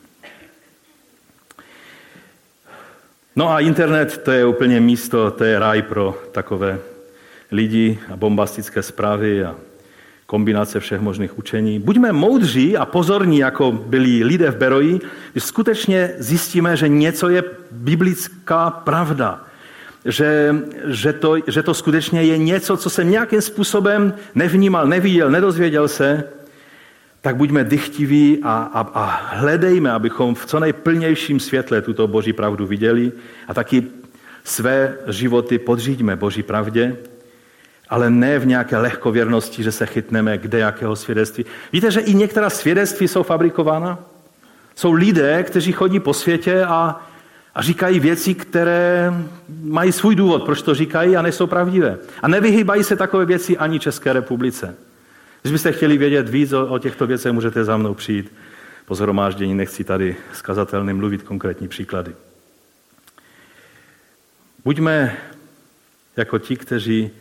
No a internet, to je úplně místo, to je ráj pro takové lidi a bombastické zprávy a kombinace všech možných učení. Buďme moudří a pozorní, jako byli lidé v Beroji, když skutečně zjistíme, že něco je biblická pravda. Že, že, to, že to skutečně je něco, co jsem nějakým způsobem nevnímal, neviděl, nedozvěděl se, tak buďme dychtiví a, a, a hledejme, abychom v co nejplnějším světle tuto boží pravdu viděli a taky své životy podřídíme boží pravdě, ale ne v nějaké lehkověrnosti, že se chytneme kde jakého svědectví. Víte, že i některá svědectví jsou fabrikována? Jsou lidé, kteří chodí po světě a, a říkají věci, které mají svůj důvod, proč to říkají a nejsou pravdivé. A nevyhýbají se takové věci ani České republice. Když byste chtěli vědět víc o, o těchto věcech, můžete za mnou přijít po zhromáždění. Nechci tady skazatelným mluvit konkrétní příklady. Buďme jako ti, kteří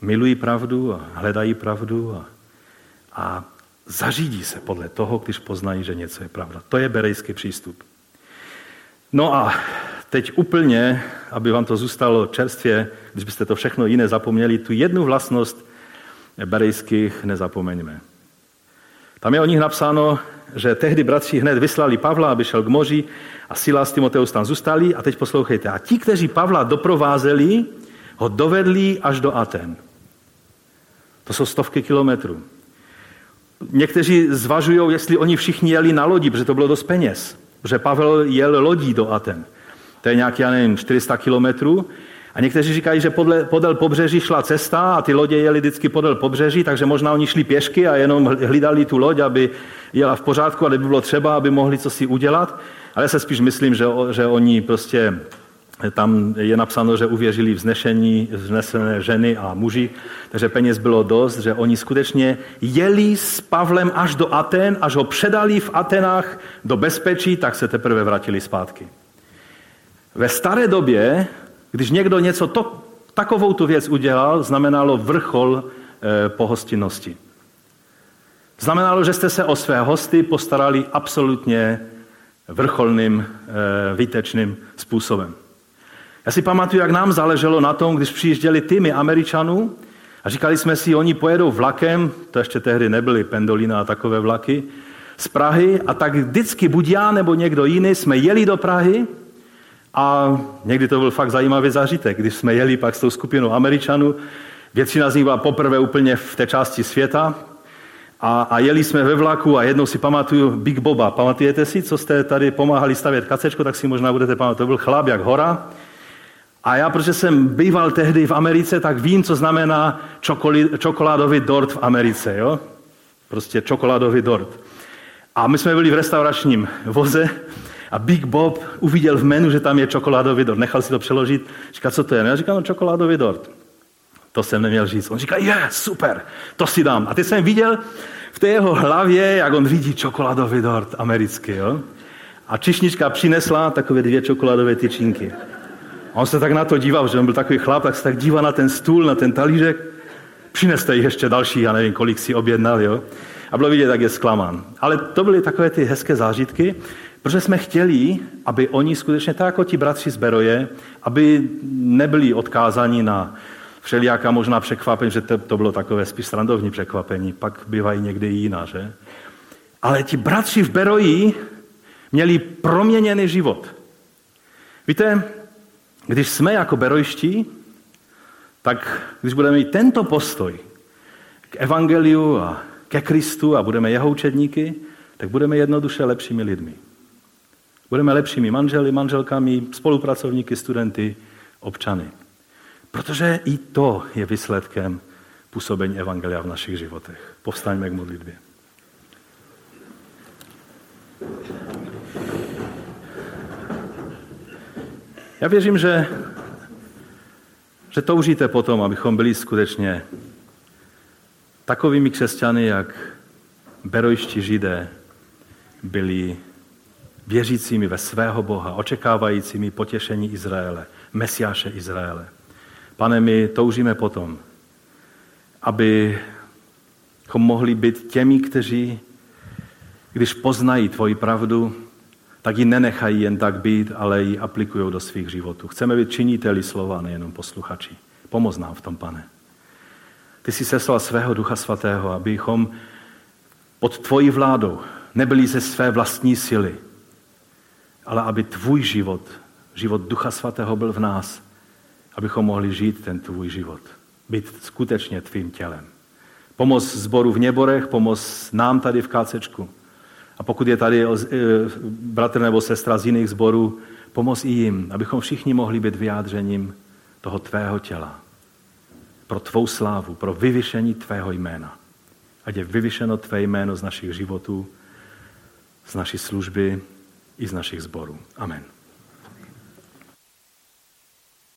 milují pravdu a hledají pravdu a, a zařídí se podle toho, když poznají, že něco je pravda. To je berejský přístup. No a teď úplně, aby vám to zůstalo čerstvě, když byste to všechno jiné zapomněli, tu jednu vlastnost berejských nezapomeňme. Tam je o nich napsáno, že tehdy bratři hned vyslali Pavla, aby šel k moři a Sila s Timoteus tam zůstali. A teď poslouchejte. A ti, kteří Pavla doprovázeli, ho dovedli až do Aten. To jsou stovky kilometrů. Někteří zvažují, jestli oni všichni jeli na lodi, protože to bylo dost peněz. Protože Pavel jel lodí do Aten. To je nějaký, já nevím, 400 kilometrů. A někteří říkají, že podle, podél pobřeží šla cesta a ty lodě jeli vždycky podél pobřeží, takže možná oni šli pěšky a jenom hlídali tu loď, aby jela v pořádku, ale by bylo třeba, aby mohli co si udělat. Ale já se spíš myslím, že, že oni prostě tam je napsáno, že uvěřili vznešení, vznesené ženy a muži, takže peněz bylo dost, že oni skutečně jeli s Pavlem až do Aten, až ho předali v Atenách do bezpečí, tak se teprve vrátili zpátky. Ve staré době, když někdo něco to, takovou tu věc udělal, znamenalo vrchol e, pohostinnosti. Znamenalo, že jste se o své hosty postarali absolutně vrcholným, e, výtečným způsobem. Já si pamatuju, jak nám záleželo na tom, když přijížděli týmy Američanů a říkali jsme si, oni pojedou vlakem, to ještě tehdy nebyly pendolina a takové vlaky, z Prahy a tak vždycky buď já nebo někdo jiný jsme jeli do Prahy a někdy to byl fakt zajímavý zážitek, když jsme jeli pak s tou skupinou Američanů, většina z nich byla poprvé úplně v té části světa a, a jeli jsme ve vlaku a jednou si pamatuju Big Boba. Pamatujete si, co jste tady pomáhali stavět kacečko, tak si možná budete pamatovat. To byl chlap jak hora a já, protože jsem býval tehdy v Americe, tak vím, co znamená čokoládový dort v Americe. Jo? Prostě čokoládový dort. A my jsme byli v restauračním voze a Big Bob uviděl v menu, že tam je čokoládový dort. Nechal si to přeložit. Říká, co to je? No, já říkám, no čokoládový dort. To jsem neměl říct. On říká, je, super, to si dám. A teď jsem viděl v té jeho hlavě, jak on vidí čokoládový dort americký. Jo? A čišnička přinesla takové dvě čokoládové tyčinky. A on se tak na to díval, že on byl takový chlap, tak se tak dívá na ten stůl, na ten talířek. Přineste jich ještě další, já nevím, kolik si objednal, jo. A bylo vidět, jak je zklamán. Ale to byly takové ty hezké zážitky, protože jsme chtěli, aby oni skutečně, tak jako ti bratři z Beroje, aby nebyli odkázáni na všelijaká možná překvapení, že to, to bylo takové spíš srandovní překvapení, pak bývají někdy jiná, že? Ale ti bratři v Beroji měli proměněný život. Víte, když jsme jako berojští, tak když budeme mít tento postoj k evangeliu a ke Kristu a budeme jeho učedníky, tak budeme jednoduše lepšími lidmi. Budeme lepšími manželi, manželkami, spolupracovníky, studenty, občany. Protože i to je výsledkem působení Evangelia v našich životech. Povstaňme k modlitbě. Já věřím, že, že toužíte potom, abychom byli skutečně takovými křesťany, jak berojští židé byli věřícími ve svého Boha, očekávajícími potěšení Izraele, Mesiáše Izraele. Pane, my toužíme potom, abychom mohli být těmi, kteří, když poznají tvoji pravdu, tak ji nenechají jen tak být, ale ji aplikují do svých životů. Chceme být činiteli slova, nejenom posluchači. Pomoz nám v tom, pane. Ty jsi seslal svého Ducha Svatého, abychom pod tvojí vládou nebyli ze své vlastní síly, ale aby tvůj život, život Ducha Svatého byl v nás, abychom mohli žít ten tvůj život. Být skutečně tvým tělem. Pomoz zboru v Něborech, pomoz nám tady v Kácečku. A pokud je tady e, bratr nebo sestra z jiných zborů, pomoz i jim, abychom všichni mohli být vyjádřením toho tvého těla. Pro tvou slávu, pro vyvyšení tvého jména. Ať je vyvyšeno tvé jméno z našich životů, z naší služby i z našich zborů. Amen.